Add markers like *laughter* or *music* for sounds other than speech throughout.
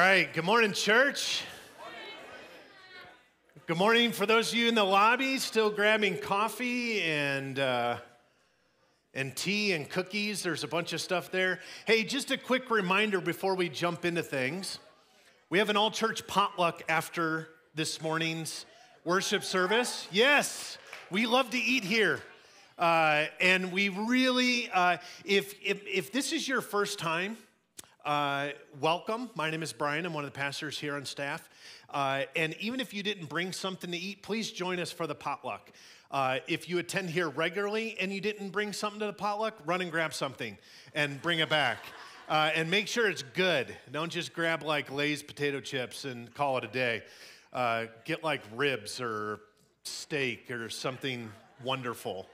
All right, good morning, church. Good morning for those of you in the lobby still grabbing coffee and, uh, and tea and cookies. There's a bunch of stuff there. Hey, just a quick reminder before we jump into things we have an all church potluck after this morning's worship service. Yes, we love to eat here. Uh, and we really, uh, if, if, if this is your first time, uh, welcome. My name is Brian. I'm one of the pastors here on staff. Uh, and even if you didn't bring something to eat, please join us for the potluck. Uh, if you attend here regularly and you didn't bring something to the potluck, run and grab something and bring it back. Uh, and make sure it's good. Don't just grab like Lay's potato chips and call it a day. Uh, get like ribs or steak or something wonderful.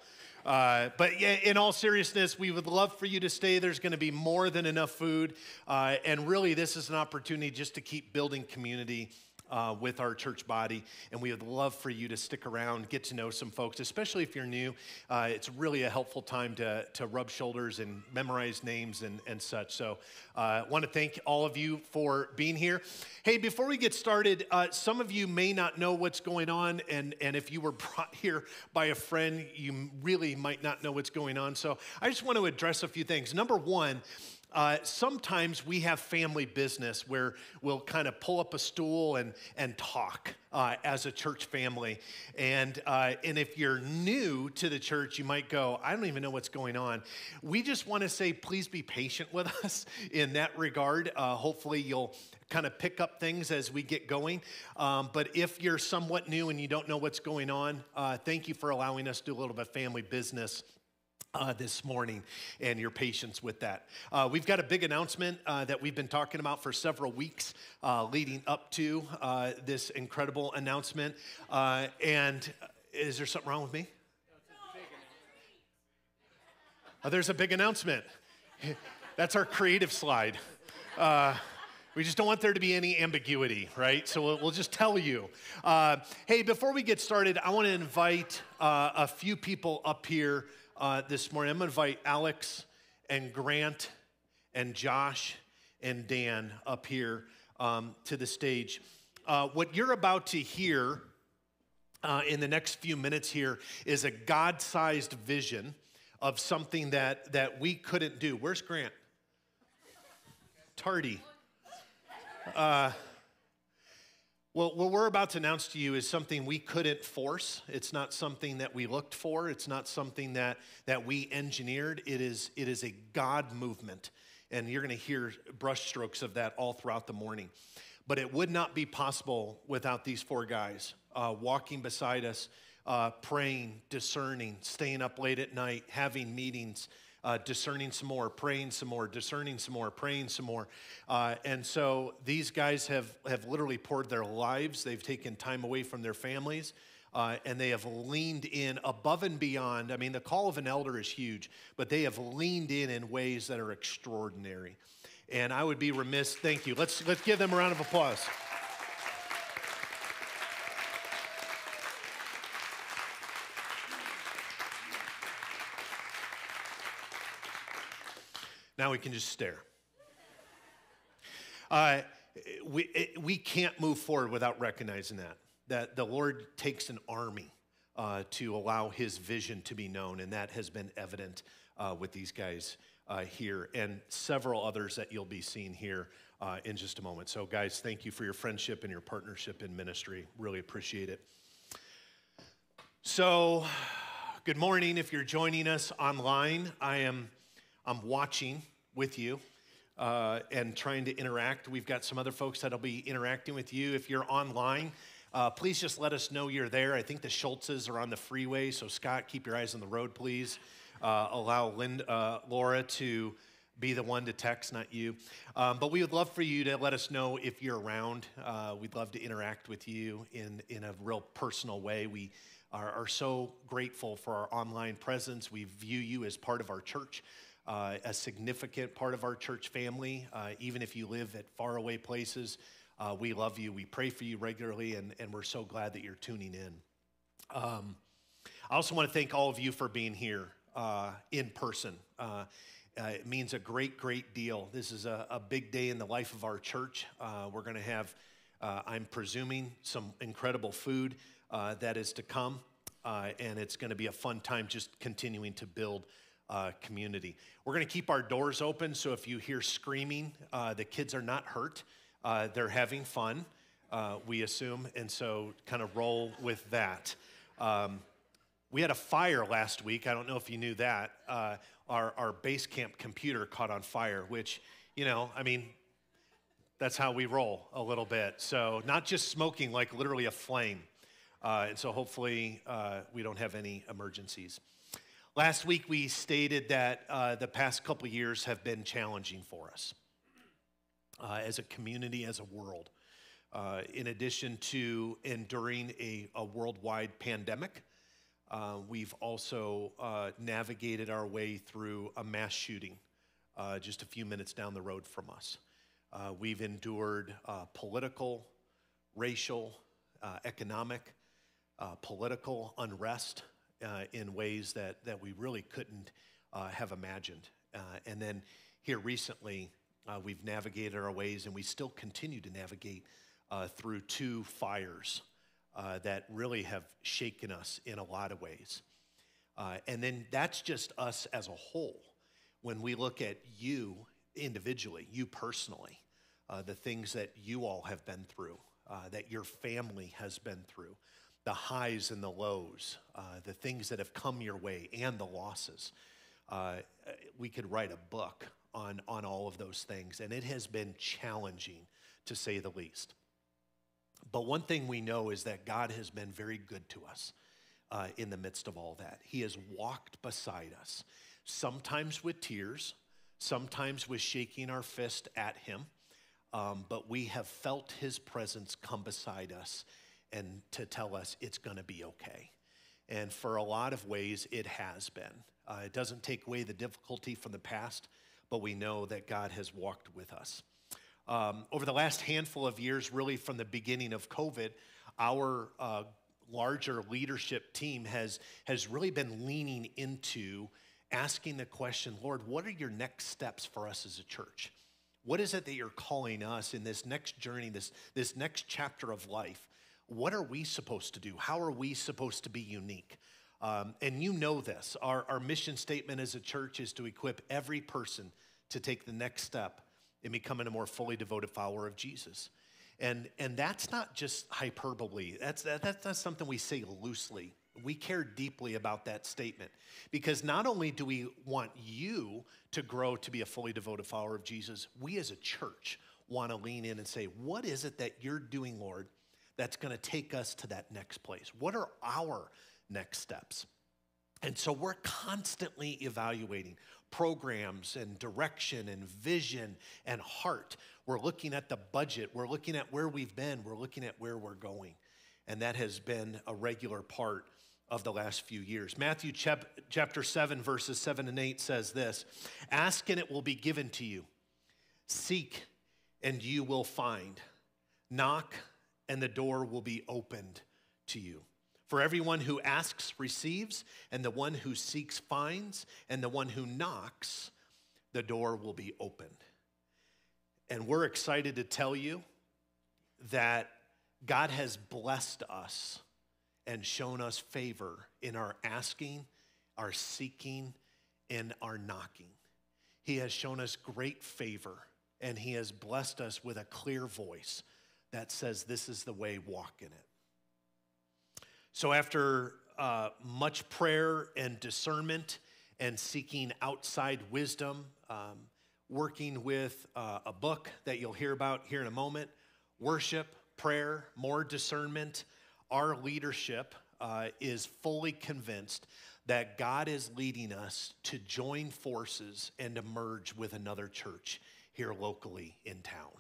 Uh, but in all seriousness, we would love for you to stay. There's going to be more than enough food. Uh, and really, this is an opportunity just to keep building community uh, with our church body. And we would love for you to stick around, get to know some folks, especially if you're new. Uh, it's really a helpful time to, to rub shoulders and memorize names and, and such. So I uh, want to thank all of you for being here. Hey, before we get started, uh, some of you may not know what's going on. And, and if you were *laughs* brought here by a friend, you really might not know what's going on. So I just want to address a few things. Number one, uh, sometimes we have family business where we'll kind of pull up a stool and, and talk uh, as a church family. And, uh, and if you're new to the church, you might go, I don't even know what's going on. We just want to say, please be patient with *laughs* us in that regard. Uh, hopefully, you'll kind of pick up things as we get going. Um, but if you're somewhat new and you don't know what's going on, uh, thank you for allowing us to do a little bit of family business uh, this morning and your patience with that. Uh, we've got a big announcement uh, that we've been talking about for several weeks uh, leading up to uh, this incredible announcement. Uh, and is there something wrong with me? Oh, there's a big announcement. *laughs* That's our creative slide. We just don't want there to be any ambiguity, right? So we'll, we'll just tell you. Hey, before we get started, I want to invite a few people up here uh, this morning. I'm going to invite Alex and Grant and Josh and Dan up here um, to the stage. Uh, what you're about to hear uh, in the next few minutes here is a God sized vision of something that, that we couldn't do. Where's Grant? Tardy. Uh, well, what we're about to announce to you is something we couldn't force. It's not something that we looked for. It's not something that, that we engineered. It is, it is a God movement. And you're going to hear brushstrokes of that all throughout the morning. But it would not be possible without these four guys uh, walking beside us, uh, praying, discerning, staying up late at night, having meetings, uh, discerning some more, praying some more, discerning some more, praying some more. Uh, and so these guys have, have literally poured their lives, they've taken time away from their families. Uh, and they have leaned in above and beyond. I mean, the call of an elder is huge, but they have leaned in in ways that are extraordinary. And I would be remiss. Thank you. Let's let's give them a round of applause. Now we can just stare. Uh, we, it, we can't move forward without recognizing that, that the Lord takes an army uh, to allow his vision to be known, and that has been evident uh, with these guys uh, here and several others that you'll be seeing here uh, in just a moment. So, guys, thank you for your friendship and your partnership in ministry. Really appreciate it. So, good morning if you're joining us online. I am I'm watching with you uh, and trying to interact. We've got some other folks that'll be interacting with you. If you're online, uh, please just let us know you're there. I think the Schultzes are on the freeway, so Scott, keep your eyes on the road, please. Uh, allow Linda, uh, Laura to be the one to text, not you. Um, but we would love for you to let us know if you're around. Uh, we'd love to interact with you in, in a real personal way. We are, are so grateful for our online presence. We view you as part of our church uh, a significant part of our church family, uh, even if you live at faraway places. Uh, we love you. We pray for you regularly, and, and we're so glad that you're tuning in. Um, I also want to thank all of you for being here uh, in person. Uh, Uh, it means a great, great deal. This is a, a big day in the life of our church. We're going to have, I'm presuming, some incredible food that is to come, and it's going to be a fun time just continuing to build uh, community. We're going to keep our doors open, so if you hear screaming, the kids are not hurt. they're having fun, we assume, and so kind of roll with that. Um, we had a fire last week. I don't know if you knew that. Uh, our, our base camp computer caught on fire, which, you know, I mean, that's how we roll a little bit. So, not just smoking, like literally a flame. Uh, and so, hopefully, uh, we don't have any emergencies. Last week, we stated that uh, the past couple years have been challenging for us uh, as a community, as a world. Uh, in addition to enduring a, a worldwide pandemic, uh, we've also uh, navigated our way through a mass shooting uh, just a few minutes down the road from us. We've endured political, racial, economic, political unrest in ways that, that we really couldn't have imagined. and then here recently, we've navigated our ways and we still continue to navigate through two fires uh, that really have shaken us in a lot of ways. Uh, and then that's just us as a whole. When we look at you individually, you personally, uh, the things that you all have been through, uh, that your family has been through, the highs and the lows, uh, the things that have come your way, and the losses. Uh, we could write a book on, on all of those things, and it has been challenging to say the least. But one thing we know is that God has been very good to us uh, in the midst of all that. He has walked beside us, sometimes with tears, sometimes with shaking our fist at Him, um, but we have felt His presence come beside us and to tell us it's going to be okay. And for a lot of ways, it has been. Uh, it doesn't take away the difficulty from the past, but we know that God has walked with us. Um, over the last handful of years, really from the beginning of COVID, our uh, larger leadership team has, has really been leaning into asking the question Lord, what are your next steps for us as a church? What is it that you're calling us in this next journey, this, this next chapter of life? What are we supposed to do? How are we supposed to be unique? Um, and you know this. Our, our mission statement as a church is to equip every person to take the next step in becoming a more fully devoted follower of Jesus. And, and that's not just hyperbole, that's, that, that's not something we say loosely. We care deeply about that statement because not only do we want you to grow to be a fully devoted follower of Jesus, we as a church want to lean in and say, What is it that you're doing, Lord, that's going to take us to that next place? What are our next steps? And so we're constantly evaluating programs and direction and vision and heart. We're looking at the budget, we're looking at where we've been, we're looking at where we're going. And that has been a regular part of the last few years. Matthew chapter 7, verses 7 and 8 says this Ask and it will be given to you, seek and you will find, knock and the door will be opened to you. For everyone who asks receives, and the one who seeks finds, and the one who knocks, the door will be opened. And we're excited to tell you that God has blessed us and shown us favor in our asking, our seeking, and our knocking. He has shown us great favor, and He has blessed us with a clear voice that says, This is the way, walk in it. So, after uh, much prayer and discernment and seeking outside wisdom, um, working with uh, a book that you'll hear about here in a moment, worship, prayer, more discernment, our leadership uh, is fully convinced that God is leading us to join forces and to merge with another church here locally in town.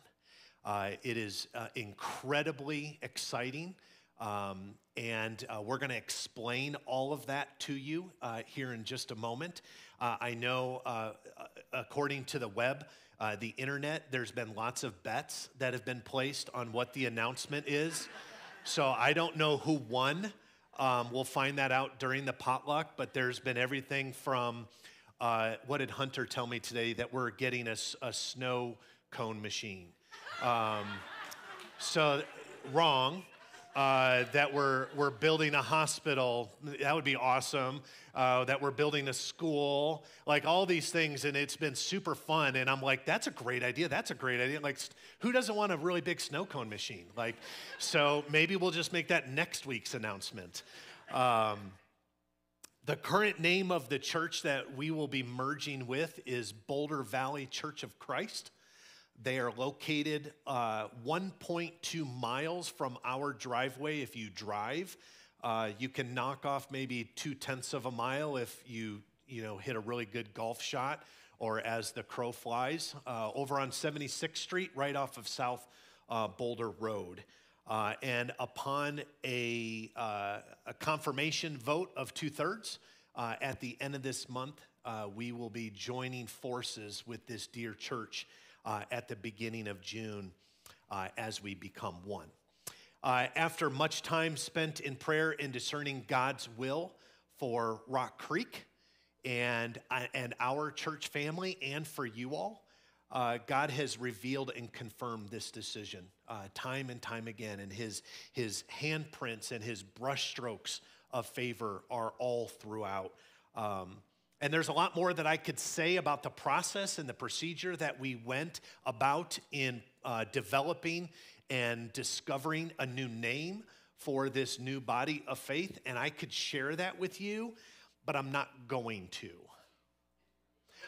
Uh, it is uh, incredibly exciting. Um, and uh, we're going to explain all of that to you uh, here in just a moment. Uh, I know, uh, according to the web, the internet, there's been lots of bets that have been placed on what the announcement is. So I don't know who won. Um, we'll find that out during the potluck, but there's been everything from what did Hunter tell me today? That we're getting a, a snow cone machine. Um, so, wrong. Uh, that we're, we're building a hospital. That would be awesome. Uh, that we're building a school, like all these things. And it's been super fun. And I'm like, that's a great idea. That's a great idea. Like, who doesn't want a really big snow cone machine? Like, so maybe we'll just make that next week's announcement. Um, the current name of the church that we will be merging with is Boulder Valley Church of Christ. They are located uh, 1.2 miles from our driveway if you drive. Uh, you can knock off maybe two tenths of a mile if you, you know, hit a really good golf shot or as the crow flies. Uh, over on 76th Street, right off of South uh, Boulder Road. Uh, and upon a, uh, a, confirmation vote of two thirds at the end of this month, we will be joining forces with this dear church uh, at the beginning of June uh, as we become one. Uh, after much time spent in prayer and discerning God's will for Rock Creek and, uh, and our church family and for you all, uh, God has revealed and confirmed this decision uh, time and time again, and his, his handprints and his brushstrokes of favor are all throughout. Um, and there's a lot more that I could say about the process and the procedure that we went about in uh, developing and discovering a new name for this new body of faith. And I could share that with you, but I'm not going to.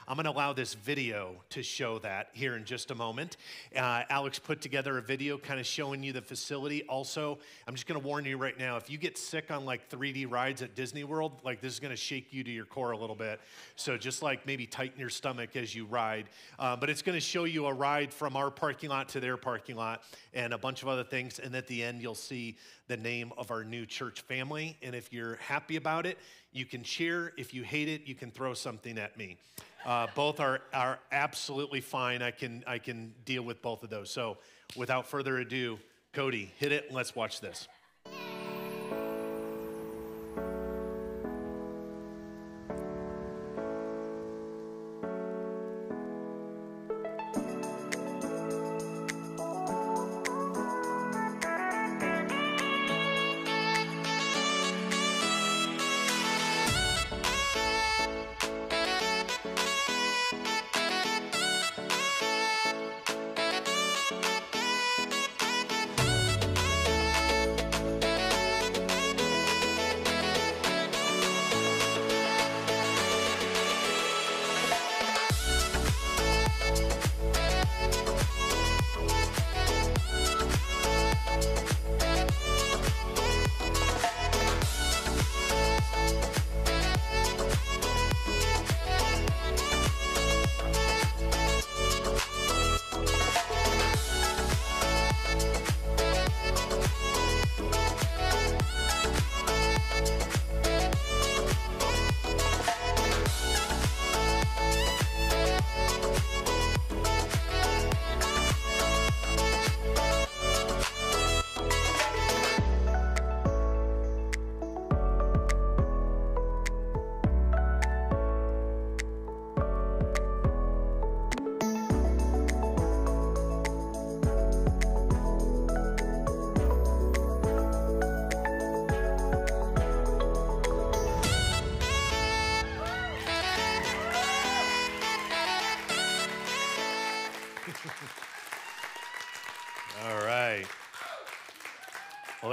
I'm going to allow this video to show that here in just a moment. Uh, Alex put together a video kind of showing you the facility. Also, I'm just going to warn you right now if you get sick on like 3D rides at Disney World, like this is going to shake you to your core a little bit. So just like maybe tighten your stomach as you ride. Uh, but it's going to show you a ride from our parking lot to their parking lot and a bunch of other things. And at the end, you'll see the name of our new church family. And if you're happy about it, you can cheer. If you hate it, you can throw something at me. Uh, both are, are absolutely fine. I can, I can deal with both of those. So without further ado, Cody, hit it let's watch this.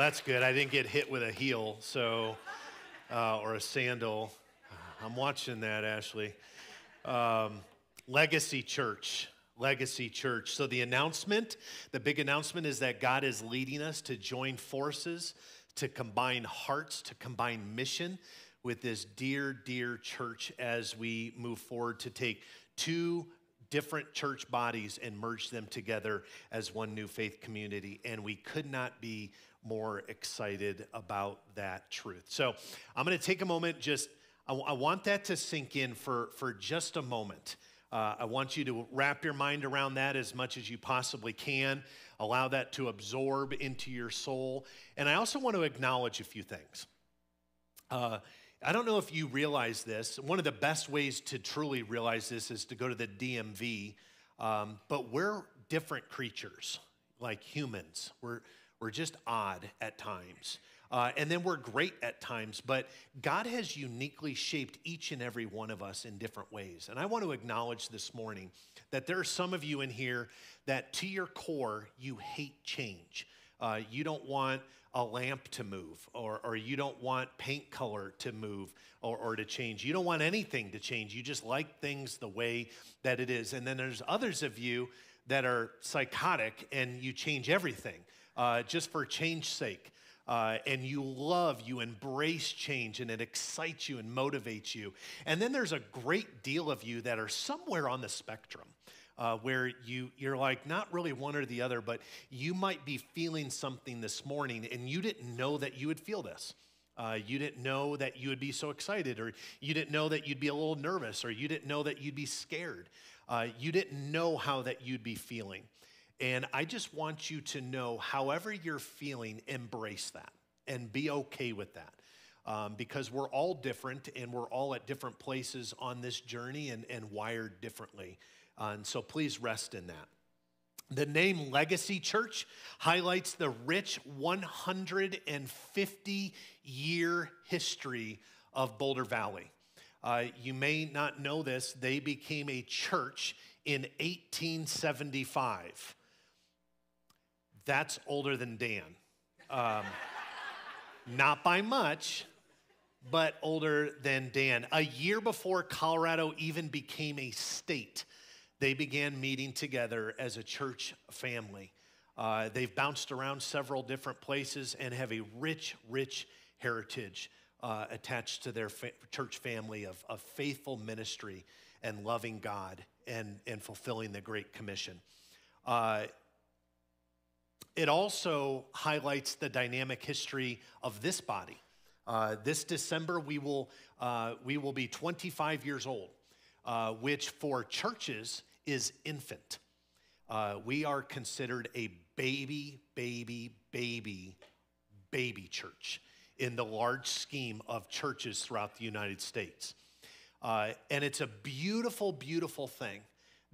That's good. I didn't get hit with a heel, so uh, or a sandal. I'm watching that, Ashley. Um, Legacy Church. Legacy Church. So the announcement, the big announcement is that God is leading us to join forces, to combine hearts, to combine mission with this dear, dear church as we move forward to take two different church bodies and merge them together as one new faith community. And we could not be more excited about that truth. So I'm going to take a moment, just, I, I, want that to sink in for, for just a moment. Uh, I want you to wrap your mind around that as much as you possibly can. Allow that to absorb into your soul. And I also want to acknowledge a few things. Uh, I don't know if you realize this. One of the best ways to truly realize this is to go to the DMV. Um, but we're different creatures, like humans. We're, we're just odd at times. Uh, and then we're great at times, but God has uniquely shaped each and every one of us in different ways. And I want to acknowledge this morning that there are some of you in here that to your core, you hate change. Uh, you don't want a lamp to move, or, or you don't want paint color to move or, or to change. You don't want anything to change. You just like things the way that it is. And then there's others of you that are psychotic and you change everything uh, just for change's sake. Uh, and you love, you embrace change, and it excites you and motivates you. And then there's a great deal of you that are somewhere on the spectrum. Uh, where you you're like not really one or the other, but you might be feeling something this morning, and you didn't know that you would feel this. Uh, you didn't know that you would be so excited, or you didn't know that you'd be a little nervous, or you didn't know that you'd be scared. Uh, you didn't know how that you'd be feeling. And I just want you to know, however you're feeling, embrace that and be okay with that. Um, because we're all different and we're all at different places on this journey and, and wired differently. Uh, and so please rest in that. The name Legacy Church highlights the rich 150 year history of Boulder Valley. Uh, you may not know this, they became a church in 1875. That's older than Dan. Um, not by much, but older than Dan. A year before Colorado even became a state, they began meeting together as a church family. Uh, they've bounced around several different places and have a rich, rich heritage uh, attached to their fa- church family of, of faithful ministry and loving God and, and fulfilling the Great Commission. Uh, it also highlights the dynamic history of this body. Uh, this December, we will, uh, we will be 25 years old, uh, which for churches is infant. Uh, we are considered a baby, baby, baby, baby church in the large scheme of churches throughout the United States. Uh, and it's a beautiful, beautiful thing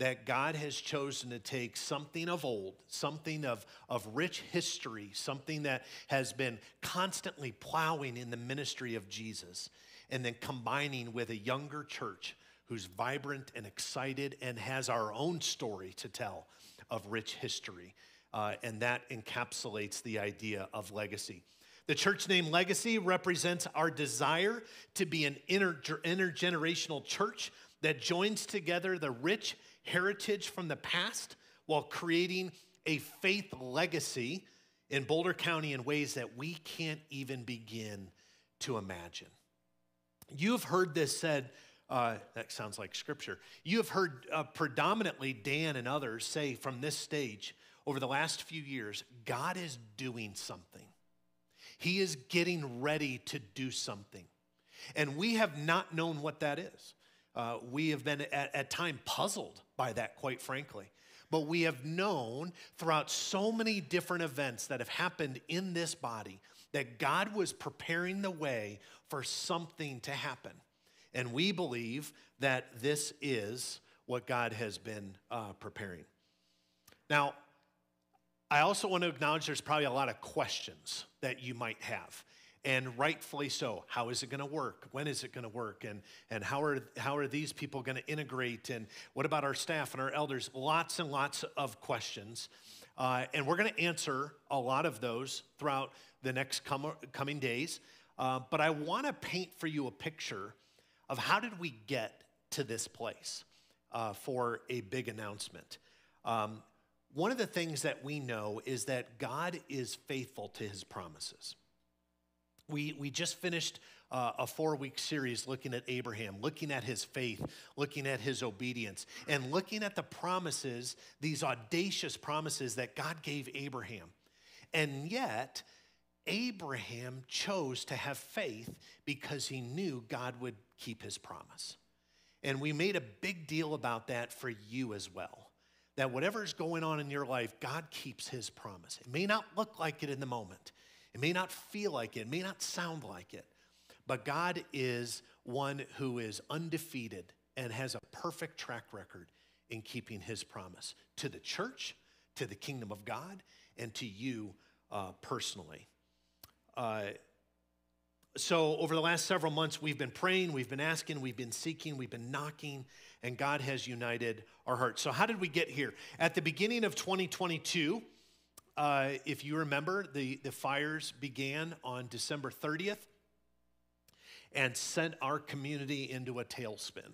that God has chosen to take something of old, something of, of rich history, something that has been constantly plowing in the ministry of Jesus, and then combining with a younger church who's vibrant and excited and has our own story to tell of rich history. Uh, and that encapsulates the idea of legacy. The church name Legacy represents our desire to be an inter- intergenerational church that joins together the rich heritage from the past while creating a faith legacy in Boulder County in ways that we can't even begin to imagine. You've heard this said, uh, that sounds like scripture. You have heard uh, predominantly Dan and others say from this stage over the last few years God is doing something. He is getting ready to do something. And we have not known what that is. Uh, we have been at, at time puzzled by that, quite frankly. But we have known throughout so many different events that have happened in this body that God was preparing the way for something to happen. And we believe that this is what God has been uh, preparing. Now, I also want to acknowledge there's probably a lot of questions that you might have and rightfully so. How is it going to work? When is it going to work? And, and how, are, how are these people going to integrate? And what about our staff and our elders? Lots and lots of questions. Uh, and we're going to answer a lot of those throughout the next com- coming days. Uh, but I want to paint for you a picture of how did we get to this place uh, for a big announcement. Um, one of the things that we know is that God is faithful to his promises. We, we just finished uh, a four week series looking at Abraham, looking at his faith, looking at his obedience, and looking at the promises, these audacious promises that God gave Abraham. And yet, Abraham chose to have faith because he knew God would keep his promise. And we made a big deal about that for you as well. That whatever's going on in your life, God keeps his promise. It may not look like it in the moment, it may not feel like it, it may not sound like it, but God is one who is undefeated and has a perfect track record in keeping his promise to the church, to the kingdom of God, and to you uh, personally. Uh, so, over the last several months, we've been praying, we've been asking, we've been seeking, we've been knocking, and God has united our hearts. So, how did we get here? At the beginning of 2022, uh, if you remember, the, the fires began on December 30th and sent our community into a tailspin.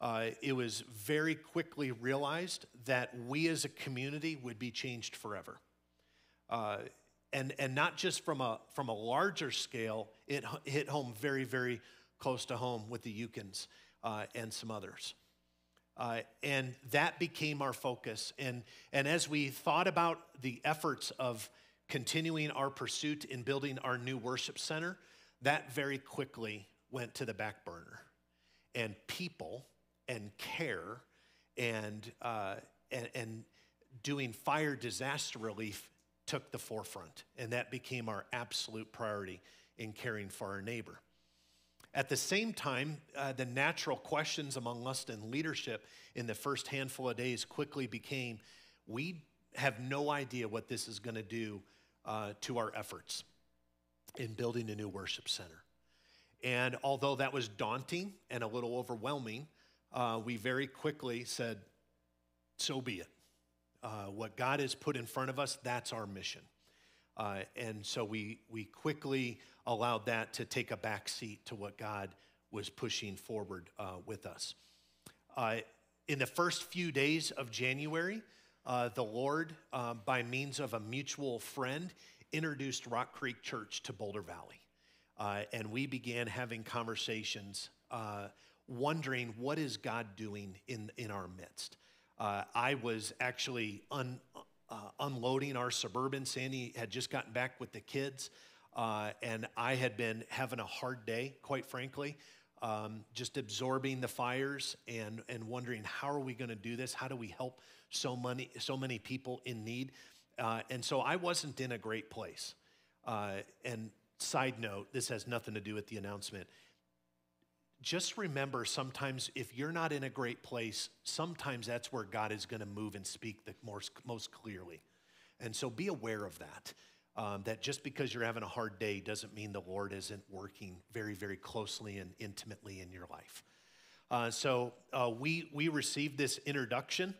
Uh, it was very quickly realized that we as a community would be changed forever. Uh, and, and not just from a, from a larger scale, it hit home very, very close to home with the Yukons uh, and some others. Uh, and that became our focus. And, and as we thought about the efforts of continuing our pursuit in building our new worship center, that very quickly went to the back burner. And people and care and, uh, and, and doing fire disaster relief took the forefront. And that became our absolute priority in caring for our neighbor. At the same time, uh, the natural questions among us in leadership in the first handful of days quickly became we have no idea what this is going to do uh, to our efforts in building a new worship center. And although that was daunting and a little overwhelming, uh, we very quickly said, so be it. Uh, what God has put in front of us, that's our mission. Uh, and so we, we quickly allowed that to take a back seat to what God was pushing forward uh, with us. Uh, in the first few days of January, uh, the Lord, um, by means of a mutual friend, introduced Rock Creek Church to Boulder Valley. Uh, and we began having conversations, uh, wondering what is God doing in, in our midst. I was actually un, uh, unloading our suburban. Sandy had just gotten back with the kids, uh, and I had been having a hard day, quite frankly, um, just absorbing the fires and, and wondering how are we going to do this? How do we help so many, so many people in need? Uh, and so I wasn't in a great place. and Side note, this has nothing to do with the announcement. Just remember sometimes if you're not in a great place, sometimes that's where God is going to move and speak the most, most clearly. And so be aware of that. Um, that just because you're having a hard day doesn't mean the Lord isn't working very, very closely and intimately in your life. Uh, so uh, we, we received this introduction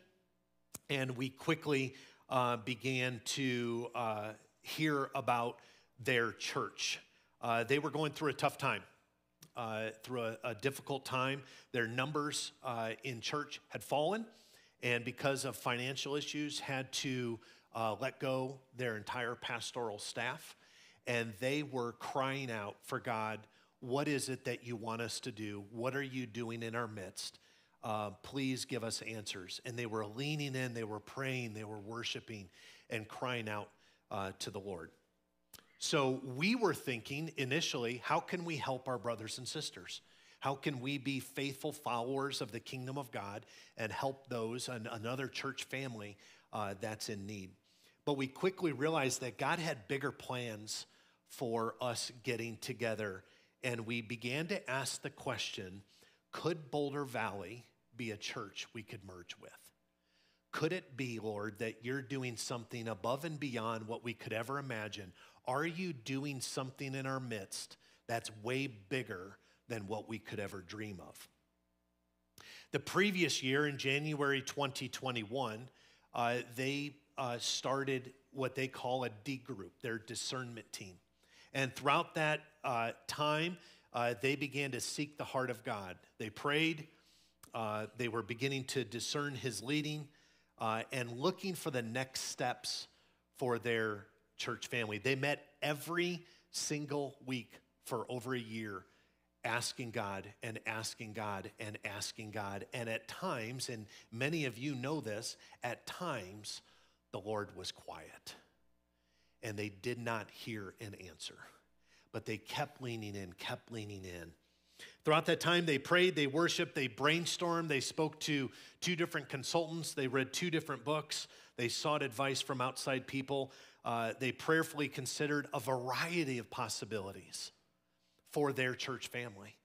and we quickly uh, began to uh, hear about their church. Uh, they were going through a tough time, uh, through a, a, difficult time. Their numbers uh, in church had fallen, and because of financial issues, had to uh, let go their entire pastoral staff. And they were crying out for God, What is it that you want us to do? What are you doing in our midst? Uh, please give us answers. And they were leaning in, they were praying, they were worshiping, and crying out uh, to the Lord. So we were thinking initially, how can we help our brothers and sisters? How can we be faithful followers of the kingdom of God and help those, and another church family uh, that's in need? But we quickly realized that God had bigger plans for us getting together. And we began to ask the question could Boulder Valley be a church we could merge with? Could it be, Lord, that you're doing something above and beyond what we could ever imagine? Are you doing something in our midst that's way bigger than what we could ever dream of? The previous year, in January 2021, uh, they uh, started what they call a D group, their discernment team. And throughout that uh, time, uh, they began to seek the heart of God. They prayed, uh, they were beginning to discern His leading, uh, and looking for the next steps for their church family. They met every single week for over a year, asking God and asking God and asking God. And at times, and many of you know this, at times the Lord was quiet and they did not hear an answer. But they kept leaning in, kept leaning in. Throughout that time, they prayed, they worshiped, they brainstormed, they spoke to two different consultants, they read two different books, they sought advice from outside people. Uh, they prayerfully considered a variety of possibilities for their church family.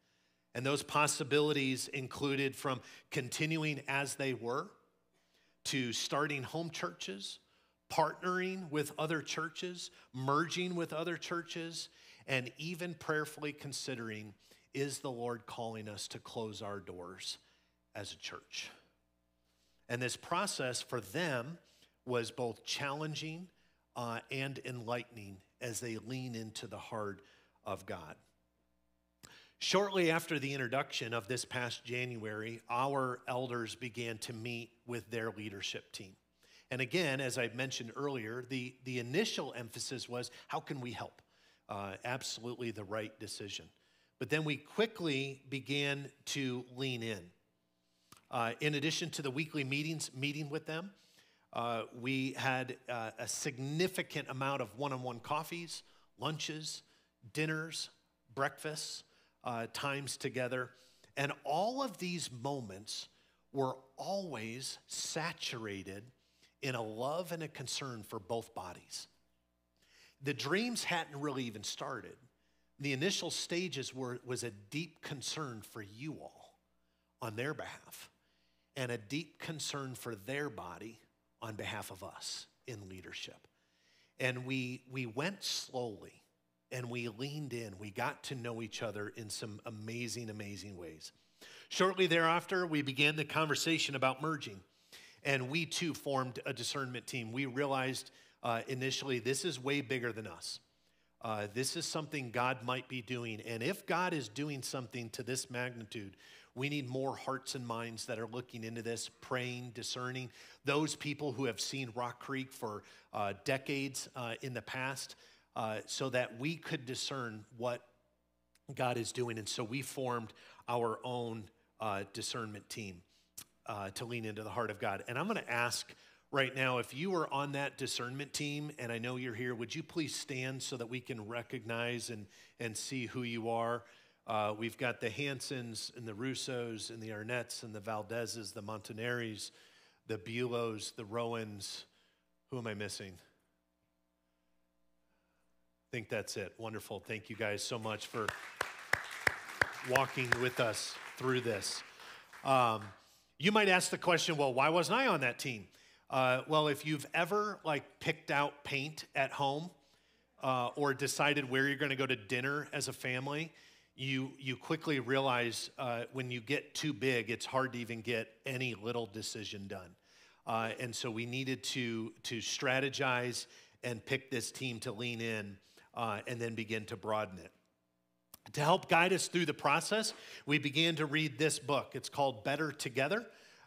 And those possibilities included from continuing as they were to starting home churches, partnering with other churches, merging with other churches, and even prayerfully considering is the Lord calling us to close our doors as a church? And this process for them was both challenging uh, and enlightening as they lean into the heart of God. Shortly after the introduction of this past January, our elders began to meet with their leadership team. And again, as I mentioned earlier, the, the initial emphasis was how can we help? Uh, absolutely the right decision. But then we quickly began to lean in. Uh, in addition to the weekly meetings, meeting with them, uh, we had uh, a significant amount of one on one coffees, lunches, dinners, breakfasts uh, times together. And all of these moments were always saturated in a love and a concern for both bodies. The dreams hadn't really even started. The initial stages were, was a deep concern for you all on their behalf and a deep concern for their body on behalf of us in leadership. And we, we went slowly and we leaned in. We got to know each other in some amazing, amazing ways. Shortly thereafter, we began the conversation about merging, and we too formed a discernment team. We realized uh, initially this is way bigger than us. Uh, this is something God might be doing. And if God is doing something to this magnitude, we need more hearts and minds that are looking into this, praying, discerning. Those people who have seen Rock Creek for uh, decades uh, in the past, uh, so that we could discern what God is doing. And so we formed our own uh, discernment team uh, to lean into the heart of God. And I'm going to ask right now if you are on that discernment team, and I know you're here, would you please stand so that we can recognize and, and see who you are? Uh, we've got the Hansons and the Russos and the Arnett's and the Valdezes, the Montaneris, the Bulos, the Rowans. Who am I missing? I think that's it. Wonderful. Thank you guys so much for walking with us through this. Um, you might ask the question, well, why wasn't I on that team? Uh, well, if you've ever like picked out paint at home uh, or decided where you're going to go to dinner as a family, you you quickly realize uh, when you get too big, it's hard to even get any little decision done. Uh, and so we needed to to strategize and pick this team to lean in uh, and then begin to broaden it. To help guide us through the process, we began to read this book. It's called Better Together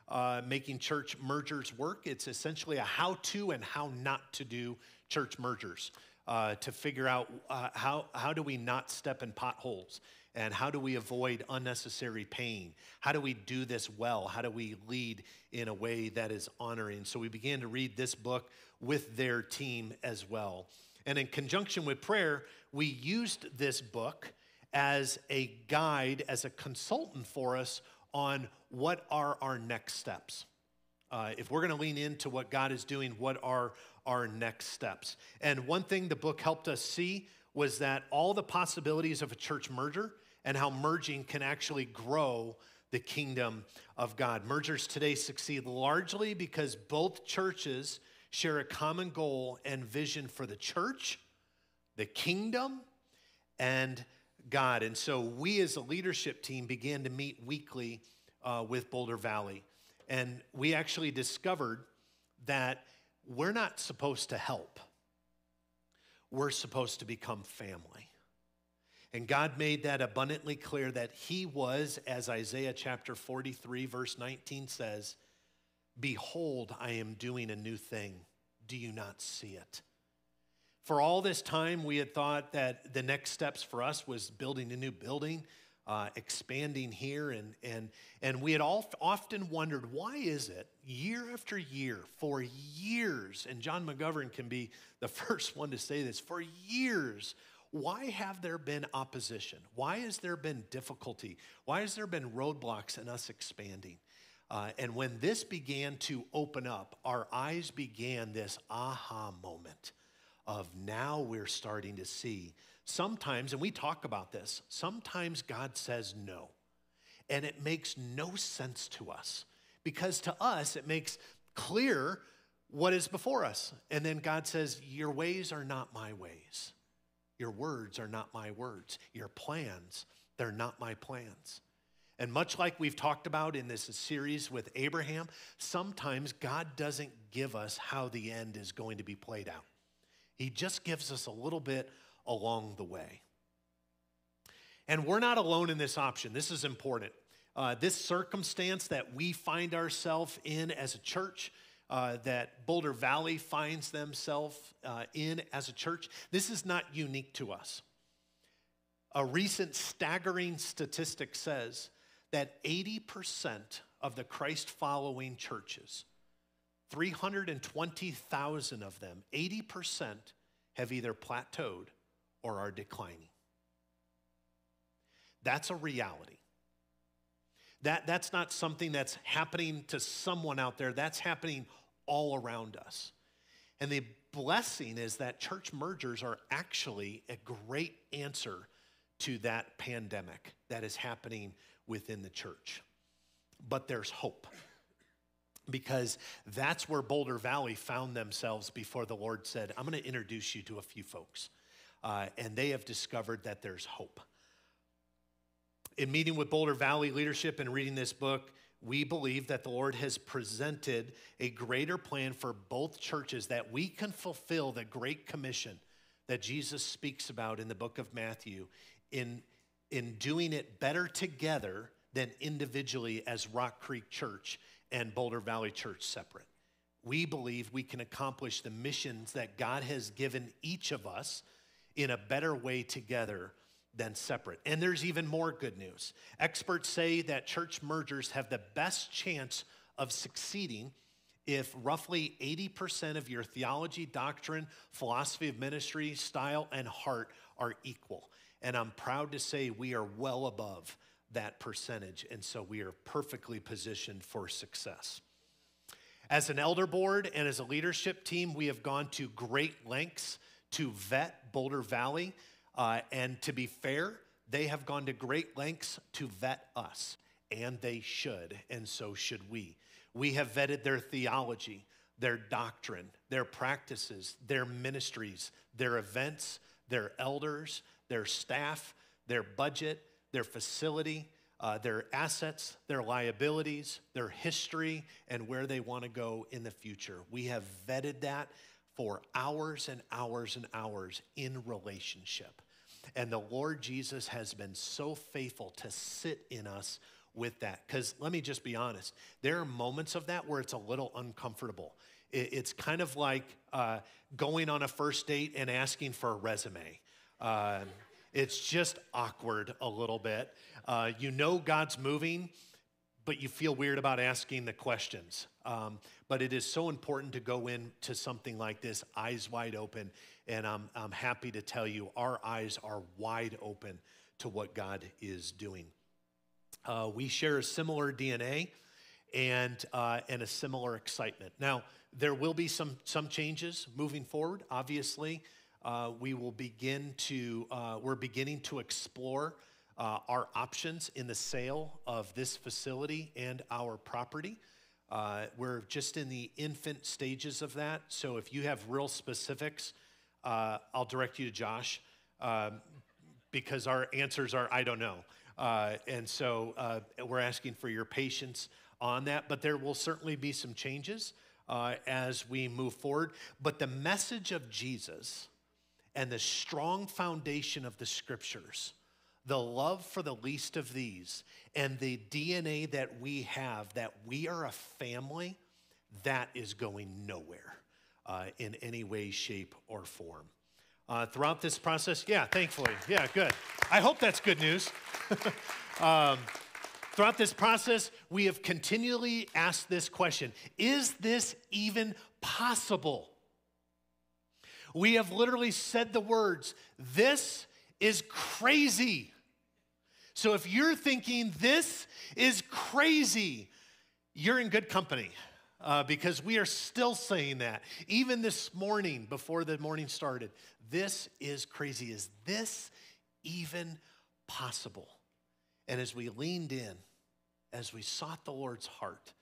uh, Making Church Mergers Work. It's essentially a how to and how not to do church mergers uh, to figure out uh, how, how do we not step in potholes and how do we avoid unnecessary pain? How do we do this well? How do we lead in a way that is honoring? So we began to read this book with their team as well. And in conjunction with prayer, we used this book as a guide, as a consultant for us on what are our next steps. Uh, if we're going to lean into what God is doing, what are our next steps? And one thing the book helped us see was that all the possibilities of a church merger and how merging can actually grow the kingdom of God. Mergers today succeed largely because both churches share a common goal and vision for the church, the kingdom, and God. And so we as a leadership team began to meet weekly uh, with Boulder Valley. And we actually discovered that we're not supposed to help, we're supposed to become family. And God made that abundantly clear that He was, as Isaiah chapter 43, verse 19 says, Behold, I am doing a new thing. Do you not see it? For all this time, we had thought that the next steps for us was building a new building, uh, expanding here, and, and, and we had all often wondered why is it year after year, for years, and John McGovern can be *laughs* the first one to say this, for years, why have there been opposition? Why has there been difficulty? Why has there been roadblocks in us expanding? Uh, and when this began to open up, our eyes began this aha moment of now we're starting to see sometimes, and we talk about this, sometimes God says no. And it makes no sense to us because to us it makes clear what is before us. And then God says, Your ways are not my ways. Your words are not my words. Your plans, they're not my plans. And much like we've talked about in this series with Abraham, sometimes God doesn't give us how the end is going to be played out. He just gives us a little bit along the way. And we're not alone in this option. This is important. Uh, this circumstance that we find ourselves in as a church, uh, that Boulder Valley finds themselves uh, in as a church, this is not unique to us. A recent staggering statistic says that 80% of the Christ following churches, 320,000 of them, 80% have either plateaued or are declining. That's a reality. That, that's not something that's happening to someone out there, that's happening all around us. And the blessing is that church mergers are actually a great answer to that pandemic that is happening within the church. But there's hope because that's where Boulder Valley found themselves before the Lord said, I'm going to introduce you to a few folks. Uh, and they have discovered that there's hope. In meeting with Boulder Valley leadership and reading this book, we believe that the Lord has presented a greater plan for both churches that we can fulfill the Great Commission that Jesus speaks about in the book of Matthew in, in doing it better together than individually as Rock Creek Church and Boulder Valley Church separate. We believe we can accomplish the missions that God has given each of us in a better way together than separate. And there's even more good news. Experts say that church mergers have the best chance of succeeding if roughly 80% of your theology, doctrine, philosophy of ministry, style, and heart are equal. And I'm proud to say we are well above that percentage. And so we are perfectly positioned for success. As an elder board and as a leadership team, we have gone to great lengths to vet Boulder Valley. Uh, and to be fair, they have gone to great lengths to vet us, and they should, and so should we. We have vetted their theology, their doctrine, their practices, their ministries, their events, their elders, their staff, their budget, their facility, uh, their assets, their liabilities, their history, and where they want to go in the future. We have vetted that for hours and hours and hours in relationship. And the Lord Jesus has been so faithful to sit in us with that. Because let me just be honest, there are moments of that where it's a little uncomfortable. It's kind of like uh, going on a first date and asking for a resume. Uh, it's just awkward a little bit. Uh, you know God's moving, but you feel weird about asking the questions. Um, but it is so important to go into something like this eyes wide open. And I'm, I'm happy to tell you, our eyes are wide open to what God is doing. Uh, we share a similar DNA and, uh, and a similar excitement. Now, there will be some, some changes moving forward, obviously. Uh, we will begin to, uh, we're beginning to explore uh, our options in the sale of this facility and our property. Uh, we're just in the infant stages of that. So if you have real specifics, uh, I'll direct you to Josh um, because our answers are I don't know. Uh, and so uh, we're asking for your patience on that. But there will certainly be some changes uh, as we move forward. But the message of Jesus and the strong foundation of the scriptures the love for the least of these and the DNA that we have, that we are a family, that is going nowhere uh, in any way, shape, or form. Uh, throughout this process, yeah, thankfully, yeah, good. I hope that's good news. *laughs* um, throughout this process, we have continually asked this question Is this even possible? We have literally said the words, This is crazy. So if you're thinking this is crazy, you're in good company. uh, because we are still saying that. Even this morning, before the morning started, this is crazy. Is this even possible? And as we leaned in, as we sought the Lord's heart,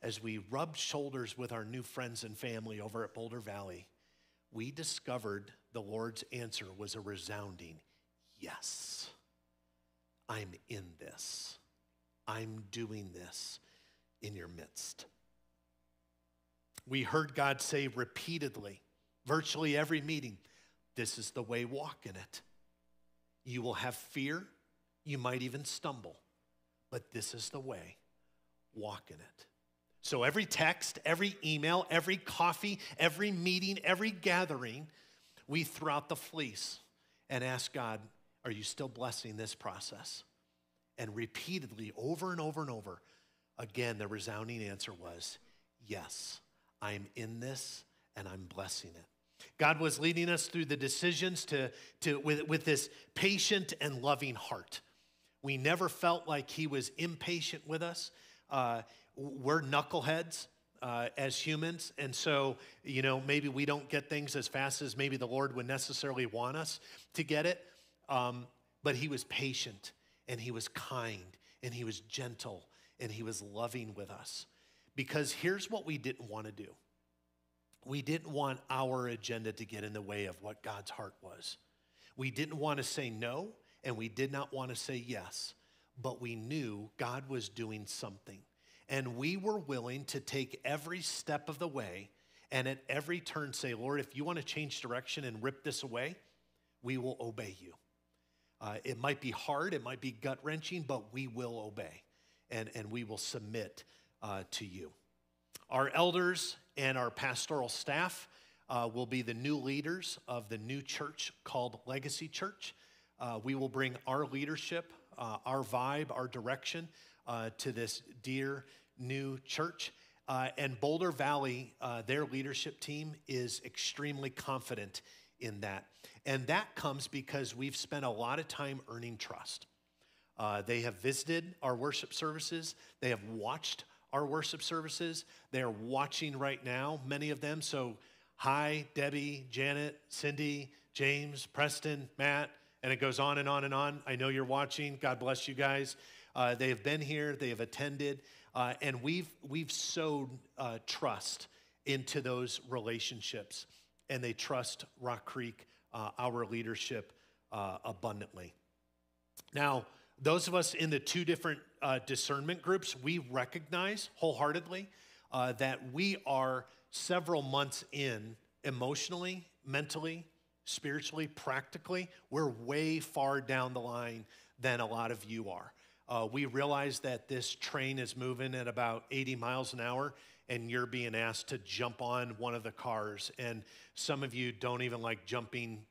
as we rubbed shoulders with our new friends and family over at Boulder Valley, we discovered the Lord's answer was a resounding yes. I'm in this. I'm doing this in your midst. We heard God say repeatedly, virtually every meeting, this is the way, walk in it. You will have fear, you might even stumble, but this is the way, walk in it. So every text, every email, every coffee, every meeting, every gathering, we throw out the fleece and ask God, Are you still blessing this process? And repeatedly, over and over and over, again, the resounding answer was, Yes, I'm in this and I'm blessing it. God was leading us through the decisions to, to, with, with this patient and loving heart. We never felt like He was impatient with us. Uh, we're knuckleheads. Uh, as humans. And so, you know, maybe we don't get things as fast as maybe the Lord would necessarily want us to get it. Um, but He was patient and He was kind and He was gentle and He was loving with us. Because here's what we didn't want to do we didn't want our agenda to get in the way of what God's heart was. We didn't want to say no and we did not want to say yes, but we knew God was doing something. And we were willing to take every step of the way and at every turn say, Lord, if you want to change direction and rip this away, we will obey you. Uh, it might be hard, it might be gut wrenching, but we will obey and, and we will submit uh, to you. Our elders and our pastoral staff uh, will be the new leaders of the new church called Legacy Church. Uh, we will bring our leadership, uh, our vibe, our direction uh, to this dear new church. And Boulder Valley, their leadership team is extremely confident in that. And that comes because we've spent a lot of time earning trust. Uh, they have visited our worship services, they have watched our worship services. They are watching right now, many of them. So, hi, Debbie, Janet, Cindy, James, Preston, Matt, and it goes on and on and on. I know you're watching. God bless you guys. Uh, they have been here, they have attended. Uh, and we've, we've sowed uh, trust into those relationships, and they trust Rock Creek, uh, our leadership, uh, abundantly. Now, those of us in the two different uh, discernment groups, we recognize wholeheartedly uh, that we are several months in emotionally, mentally, spiritually, practically. We're way far down the line than a lot of you are. Uh, we realize that this train is moving at about 80 miles an hour, and you're being asked to jump on one of the cars. And some of you don't even like jumping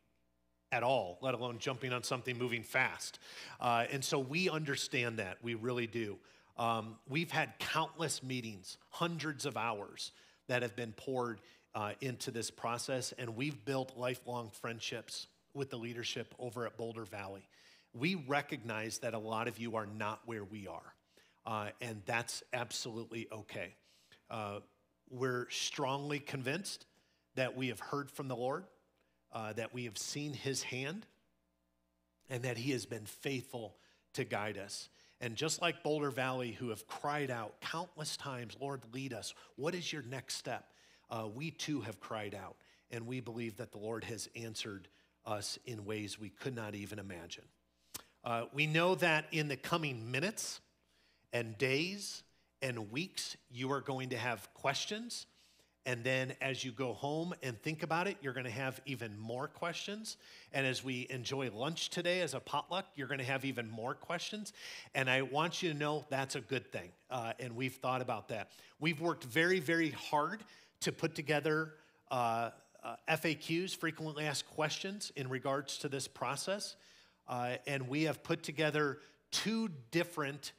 at all, let alone jumping on something moving fast. Uh, and so we understand that, we really do. Um, we've had countless meetings, hundreds of hours that have been poured uh, into this process, and we've built lifelong friendships with the leadership over at Boulder Valley we recognize that a lot of you are not where we are, uh, and that's absolutely okay. Uh, we're strongly convinced that we have heard from the Lord, uh, that we have seen his hand, and that he has been faithful to guide us. And just like Boulder Valley, who have cried out countless times, Lord, lead us. What is your next step? Uh, we too have cried out, and we believe that the Lord has answered us in ways we could not even imagine. Uh, we know that in the coming minutes and days and weeks, you are going to have questions. And then as you go home and think about it, you're going to have even more questions. And as we enjoy lunch today as a potluck, you're going to have even more questions. And I want you to know that's a good thing. Uh, and we've thought about that. We've worked very, very hard to put together uh, uh, FAQs, frequently asked questions, in regards to this process. Uh, and we have put together two different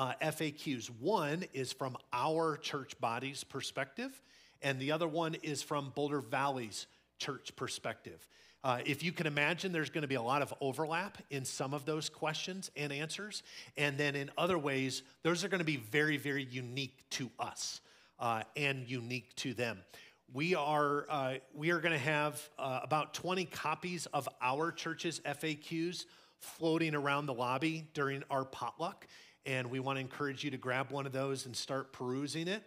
uh, FAQs. One is from our church body's perspective, and the other one is from Boulder Valley's church perspective. Uh, if you can imagine, there's going to be a lot of overlap in some of those questions and answers. And then in other ways, those are going to be very, very unique to us. uh, and unique to them. We are, uh, we are going to have uh, about 20 copies of our church's FAQs floating around the lobby during our potluck. And we want to encourage you to grab one of those and start perusing it.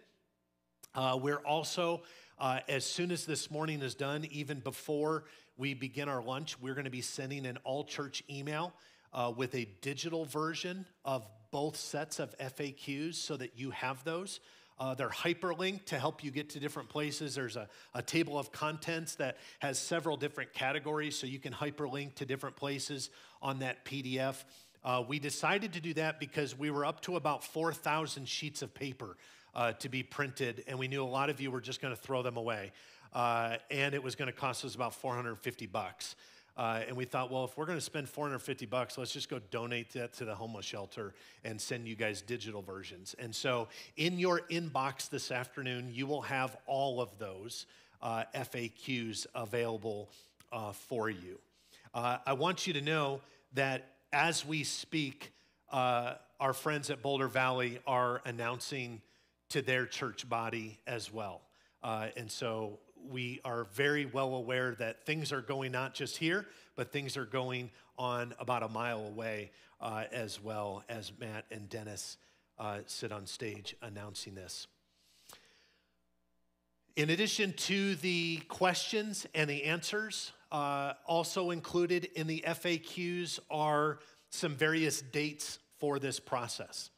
Uh, we're also, uh, as soon as this morning is done, even before we begin our lunch, we're going to be sending an all church email uh, with a digital version of both sets of FAQs so that you have those. Uh, they're hyperlinked to help you get to different places. There's a, a table of contents that has several different categories, so you can hyperlink to different places on that PDF. Uh, we decided to do that because we were up to about 4,000 sheets of paper uh, to be printed, and we knew a lot of you were just going to throw them away. Uh, and it was going to cost us about 450 bucks. Uh, and we thought, well, if we're going to spend 450 bucks, let's just go donate that to the homeless shelter and send you guys digital versions. And so, in your inbox this afternoon, you will have all of those uh, FAQs available uh, for you. I want you to know that as we speak, uh, our friends at Boulder Valley are announcing to their church body as well. Uh, and so we are very well aware that things are going not just here, but things are going on about a mile away uh, as well as Matt and Dennis uh, sit on stage announcing this. In addition to the questions and the answers, uh, also included in the FAQs are some various dates for this process.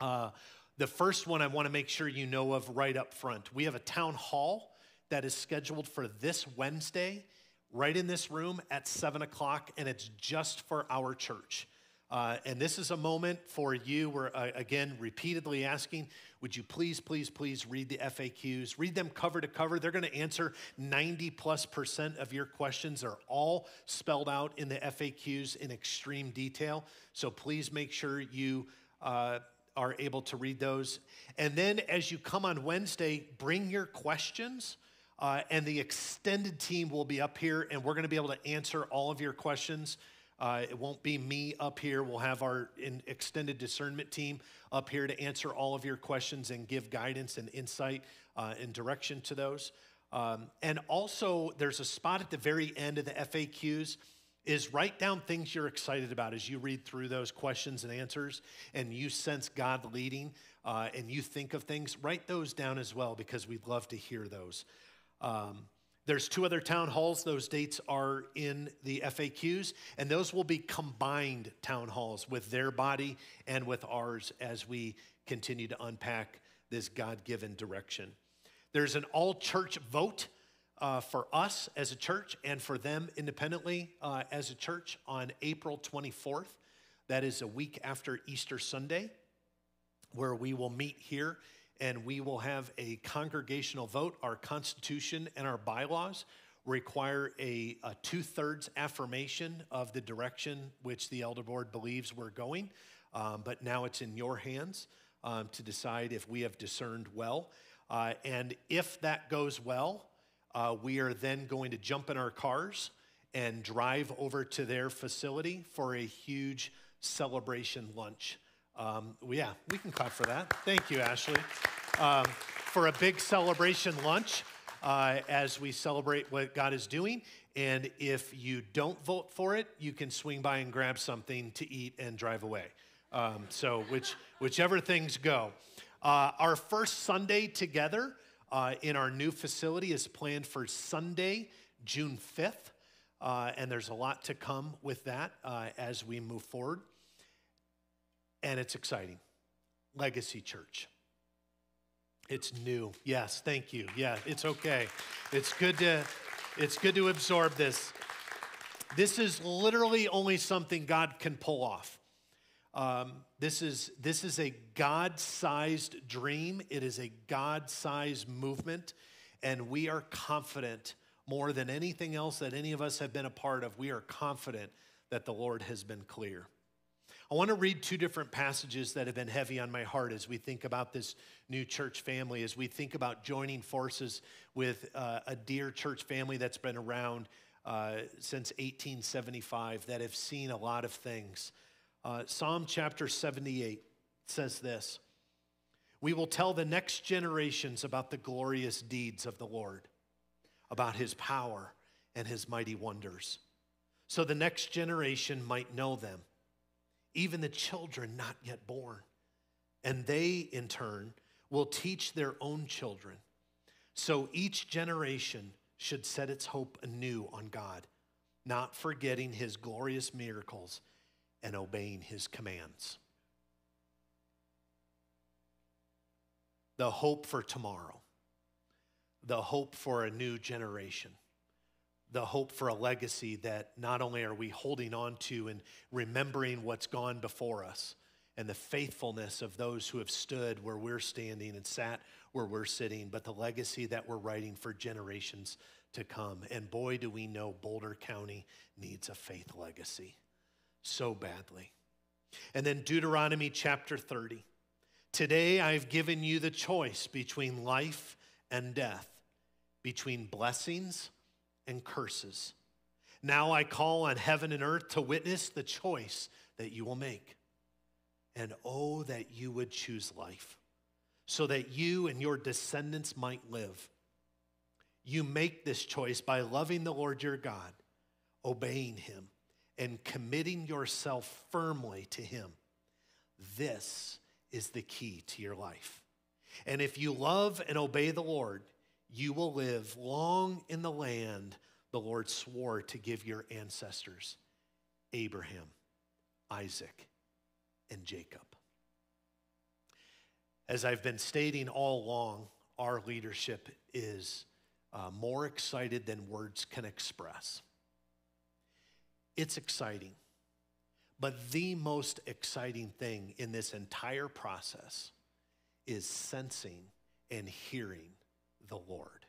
Uh, the first one I want to make sure you know of right up front. We have a town hall that is scheduled for this Wednesday, right in this room at 7 o'clock, and it's just for our church. Uh, and this is a moment for you. We're, uh, again, repeatedly asking, would you please, please, please read the FAQs? Read them cover to cover. They're going to answer 90 plus percent of your questions. They're all spelled out in the FAQs in extreme detail. So please make sure you uh, are able to read those. And then as you come on Wednesday, bring your questions. Uh, and the extended team will be up here, and we're going to be able to answer all of your questions. Uh, it won't be me up here. We'll have our extended discernment team up here to answer all of your questions and give guidance and insight uh, and direction to those. Um, and also, there's a spot at the very end of the FAQs is write down things you're excited about as you read through those questions and answers and you sense God leading uh, and you think of things. Write those down as well because we'd love to hear those. Um, there's two other town halls. Those dates are in the FAQs, and those will be combined town halls with their body and with ours as we continue to unpack this God given direction. There's an all church vote uh, for us as a church and for them independently uh, as a church on April 24th. That is a week after Easter Sunday, where we will meet here and we will have a congregational vote. Our Constitution and our bylaws require a, a two thirds affirmation of the direction which the elder board believes we're going. Um, but now it's in your hands um, to decide if we have discerned well. Uh, and if that goes well, uh, we are then going to jump in our cars and drive over to their facility for a huge celebration lunch. Um, yeah, we can clap for that. Thank you, Ashley. Um, for a big celebration lunch uh, as we celebrate what God is doing. And if you don't vote for it, you can swing by and grab something to eat and drive away. Um, so, which, whichever things go. Uh, our first Sunday together uh, in our new facility is planned for Sunday, June 5th. Uh, and there's a lot to come with that uh, as we move forward and it's exciting. Legacy Church. It's new. Yes, thank you. Yeah, it's okay. It's good to it's good to absorb this. This is literally only something God can pull off. Um, this is this is a God-sized dream. It is a God-sized movement, and we are confident more than anything else that any of us have been a part of. We are confident that the Lord has been clear. I want to read two different passages that have been heavy on my heart as we think about this new church family, as we think about joining forces with uh, a dear church family that's been around uh, since 1875 that have seen a lot of things. Uh, Psalm chapter 78 says this We will tell the next generations about the glorious deeds of the Lord, about his power and his mighty wonders, so the next generation might know them, even the children not yet born. And they, in turn, will teach their own children. So each generation should set its hope anew on God, not forgetting his glorious miracles and obeying his commands. the hope for tomorrow, the hope for a new generation, the hope for a legacy that not only are we holding on to and remembering what's gone before us and the faithfulness of those who have stood where we're standing and sat where we're sitting, but the legacy that we're writing for generations to come. And boy, do we know Boulder County needs a faith legacy so badly. And then Deuteronomy chapter 30. Today I've given you the choice between life and death, between blessings and curses. Now I call on heaven and earth to witness the choice that you will make. And oh, that you would choose life, so that you and your descendants might live. You make this choice by loving the Lord your God, obeying him, and committing yourself firmly to him. This is the key to your life. And if you love and obey the Lord, you will live long in the land the Lord swore to give your ancestors Abraham, Isaac, and Jacob. As I've been stating all along, our leadership is uh, more excited than words can express. It's exciting. But the most exciting thing in this entire process is sensing and hearing the Lord.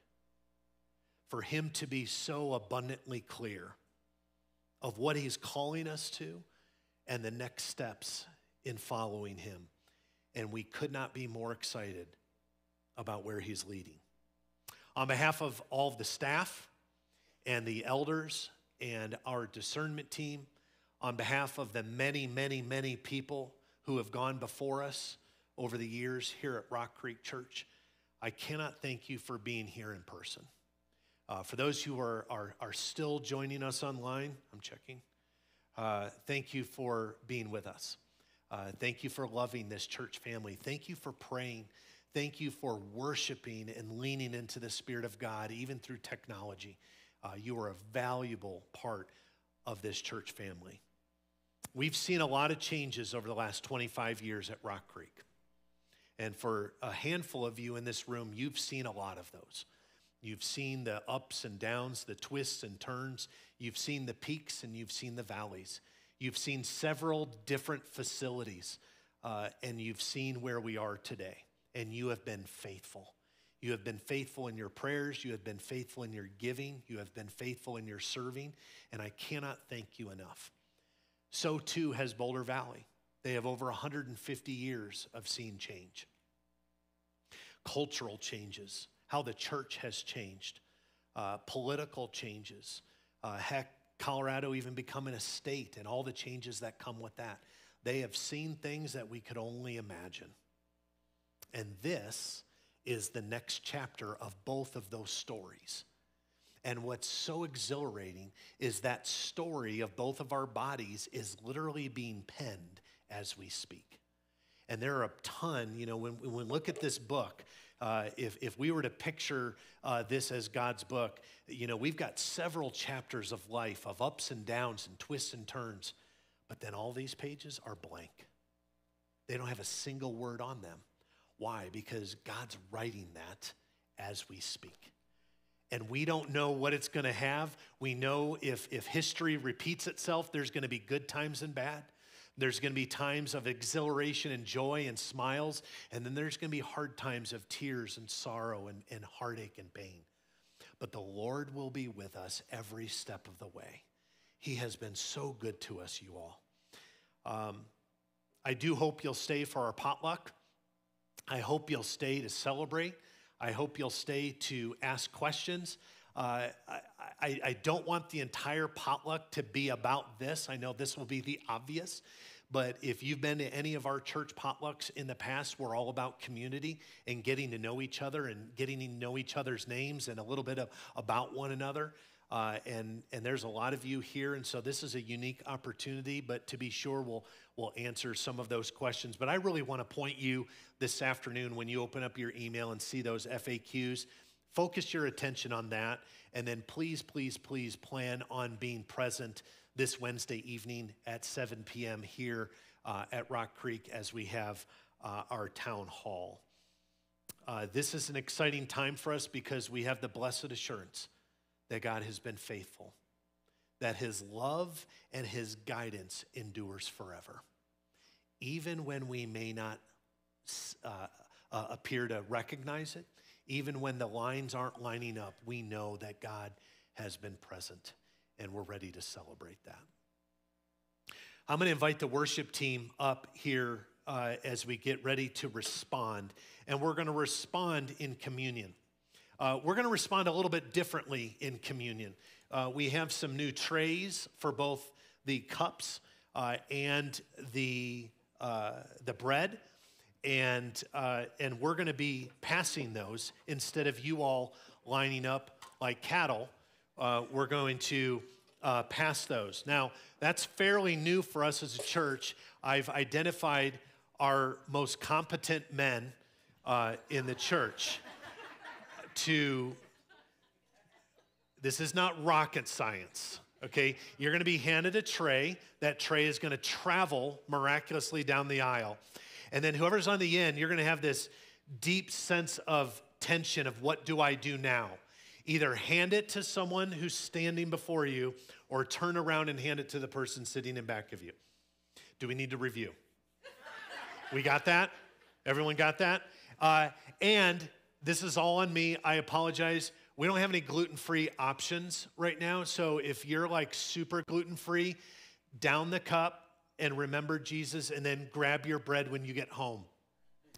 For Him to be so abundantly clear of what He's calling us to and the next steps in following Him. And we could not be more excited about where He's leading. On behalf of all of the staff and the elders and our discernment team, on behalf of the many, many, many people who have gone before us over the years here at Rock Creek Church, I cannot thank you for being here in person. Uh, for those who are, are, are still joining us online, I'm checking, uh, thank you for being with us. Uh, thank you for loving this church family. Thank you for praying. Thank you for worshiping and leaning into the Spirit of God, even through technology. Uh, you are a valuable part of this church family. We've seen a lot of changes over the last 25 years at Rock Creek. And for a handful of you in this room, you've seen a lot of those. You've seen the ups and downs, the twists and turns. You've seen the peaks and you've seen the valleys. You've seen several different facilities, uh, and you've seen where we are today. And you have been faithful. You have been faithful in your prayers. You have been faithful in your giving. You have been faithful in your serving. And I cannot thank you enough. So too has Boulder Valley. They have over 150 years of seeing change. Cultural changes, how the church has changed, uh, political changes, uh, heck, Colorado even becoming a state and all the changes that come with that. They have seen things that we could only imagine. And this is the next chapter of both of those stories. And what's so exhilarating is that story of both of our bodies is literally being penned as we speak. And there are a ton, you know, when, when we look at this book, uh, if, if we were to picture uh, this as God's book, you know, we've got several chapters of life, of ups and downs and twists and turns, but then all these pages are blank. They don't have a single word on them. Why? Because God's writing that as we speak and we don't know what it's going to have. We know if, if history repeats itself, there's going to be good times and bad. There's going to be times of exhilaration and joy and smiles, and then there's going to be hard times of tears and sorrow and, and heartache and pain. But the Lord will be with us every step of the way. He has been so good to us, you all. Um, I do hope you'll stay for our potluck. I hope you'll stay to celebrate. I hope you'll stay to ask questions. Uh, I, I, don't want the entire potluck to be about this. I know this will be the obvious, But if you've been to any of our church potlucks in the past, we're all about community and getting to know each other and getting to know each other's names and a little bit of, about one another. Uh, and, and there's a lot of you here, and so this is a unique opportunity, but to be sure, we'll, we'll answer some of those questions. But I really want to point you this afternoon when you open up your email and see those FAQs, focus your attention on that, and then please, please, please plan on being present this Wednesday evening at 7 p.m. here uh, at Rock Creek as we have uh, our town hall. Uh, this is an exciting time for us because we have the blessed assurance that God has been faithful, that his love and his guidance endures forever. Even when we may not uh, uh, appear to recognize it, even when the lines aren't lining up, we know that God has been present and we're ready to celebrate that. I'm going to invite the worship team up here uh, as we get ready to respond, and we're going to respond in communion. Uh, we're going to respond a little bit differently in communion. Uh, we have some new trays for both the cups uh, and the, uh, the bread. And, uh, and we're going to be passing those instead of you all lining up like cattle. Uh, we're going to pass those. Now, that's fairly new for us as a church. I've identified our most competent men in the church to, this is not rocket science, okay? You're gonna be handed a tray. That tray is gonna travel miraculously down the aisle. And then whoever's on the end, you're gonna have this deep sense of tension of what do I do now? Either hand it to someone who's standing before you or turn around and hand it to the person sitting in back of you. Do we need to review? we got that? Everyone got that? Uh, and this is all on me. I apologize. We don't have any gluten free options right now. So if you're like super gluten free, down the cup and remember Jesus, and then grab your bread when you get home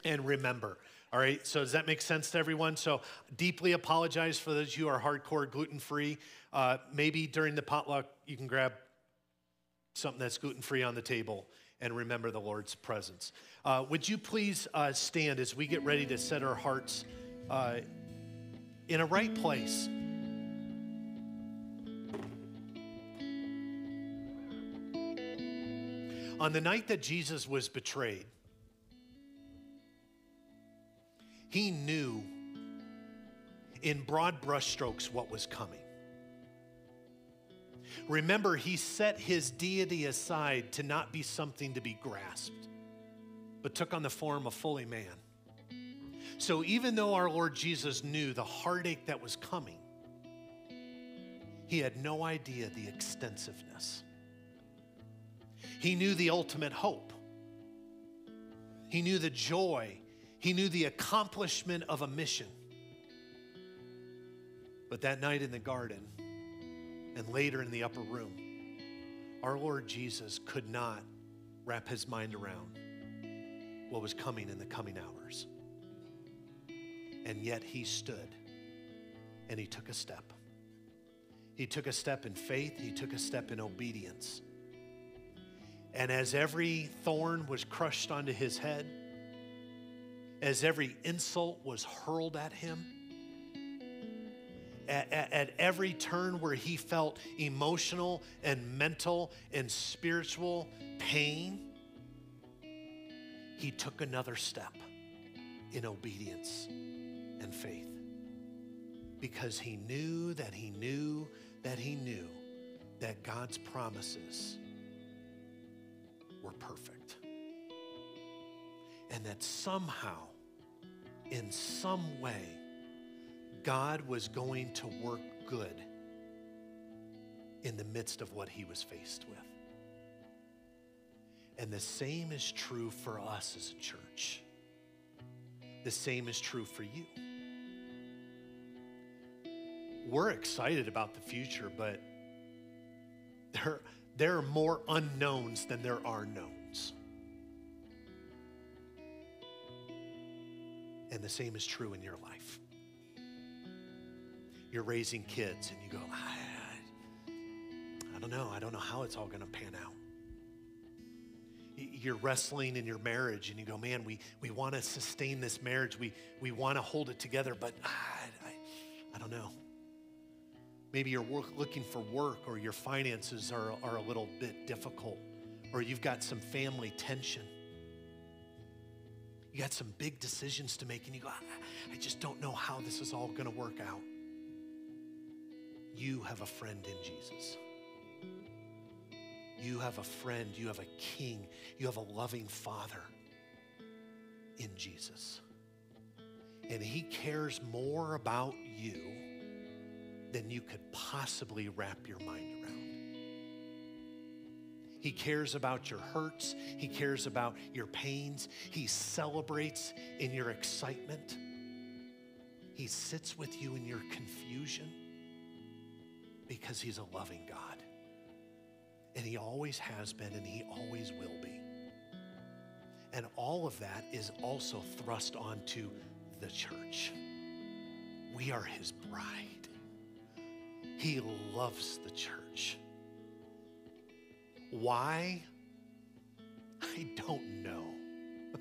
and remember. All right, so does that make sense to everyone? So, deeply apologize for those who are hardcore gluten free. Uh, maybe during the potluck, you can grab something that's gluten free on the table and remember the Lord's presence. Uh, would you please uh, stand as we get ready to set our hearts? uh, in a right place. On the night that Jesus was betrayed, he knew in broad brushstrokes what was coming. Remember, he set his deity aside to not be something to be grasped, but took on the form of fully man. So even though our Lord Jesus knew the heartache that was coming, he had no idea the extensiveness. He knew the ultimate hope. He knew the joy. He knew the accomplishment of a mission. But that night in the garden and later in the upper room, our Lord Jesus could not wrap his mind around what was coming in the coming hours. And yet he stood and he took a step. He took a step in faith, he took a step in obedience. And as every thorn was crushed onto his head, as every insult was hurled at him, at, at, at, every turn where he felt emotional and mental and spiritual pain, he took another step in obedience and faith. Because he knew that he knew that he knew that God's promises were perfect. And that somehow, in some way, God was going to work good in the midst of what he was faced with. And the same is true for us as a church. The same is true for you we're excited about the future, but there, are more unknowns than there are knowns. And the same is true in your life. You're raising kids and you go, I, I don't know. I don't know how it's all going to pan out. you're wrestling in your marriage and you go, man, we, we want to sustain this marriage. We, we want to hold it together, but ah, I, I don't know. Maybe you're work, looking for work or your finances are, are a little bit difficult or you've got some family tension. You got some big decisions to make and you go, I, I just don't know how this is all going to work out. You have a friend in Jesus. You have a friend, you have a king, you have a loving father in Jesus. And he cares more about you than you could possibly wrap your mind around. He cares about your hurts. He cares about your pains. He celebrates in your excitement. He sits with you in your confusion because He's a loving God. And He always has been and He always will be. And all of that is also thrust onto the church. We are His bride. He loves the church. Why? I don't know. *laughs*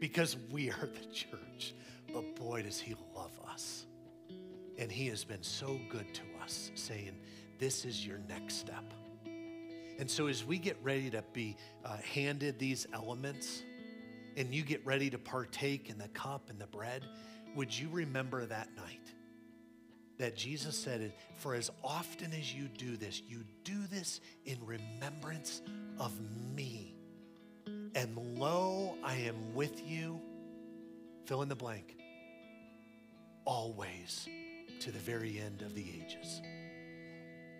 because we are the church. But boy, does He love us. And He has been so good to us, saying, This is your next step. And so, as we get ready to be uh, handed these elements, and you get ready to partake in the cup and the bread, would you remember that night? That Jesus said, it For as often as you do this, you do this in remembrance of me. And lo, I am with you, fill in the blank, always to the very end of the ages.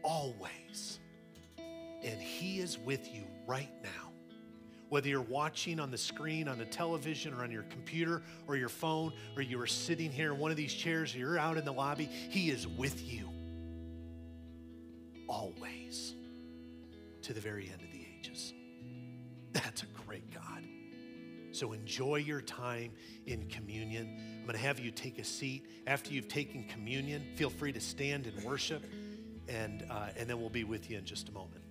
Always. And He is with you right now whether you're watching on the screen, on the television, or on your computer or your phone, or you are sitting here in one of these chairs, or you're out in the lobby, He is with you always to the very end of the ages. That's a great God. So enjoy your time in communion. I'm going to have you take a seat. After you've taken communion, feel free to stand and worship, and, uh, and then we'll be with you in just a moment.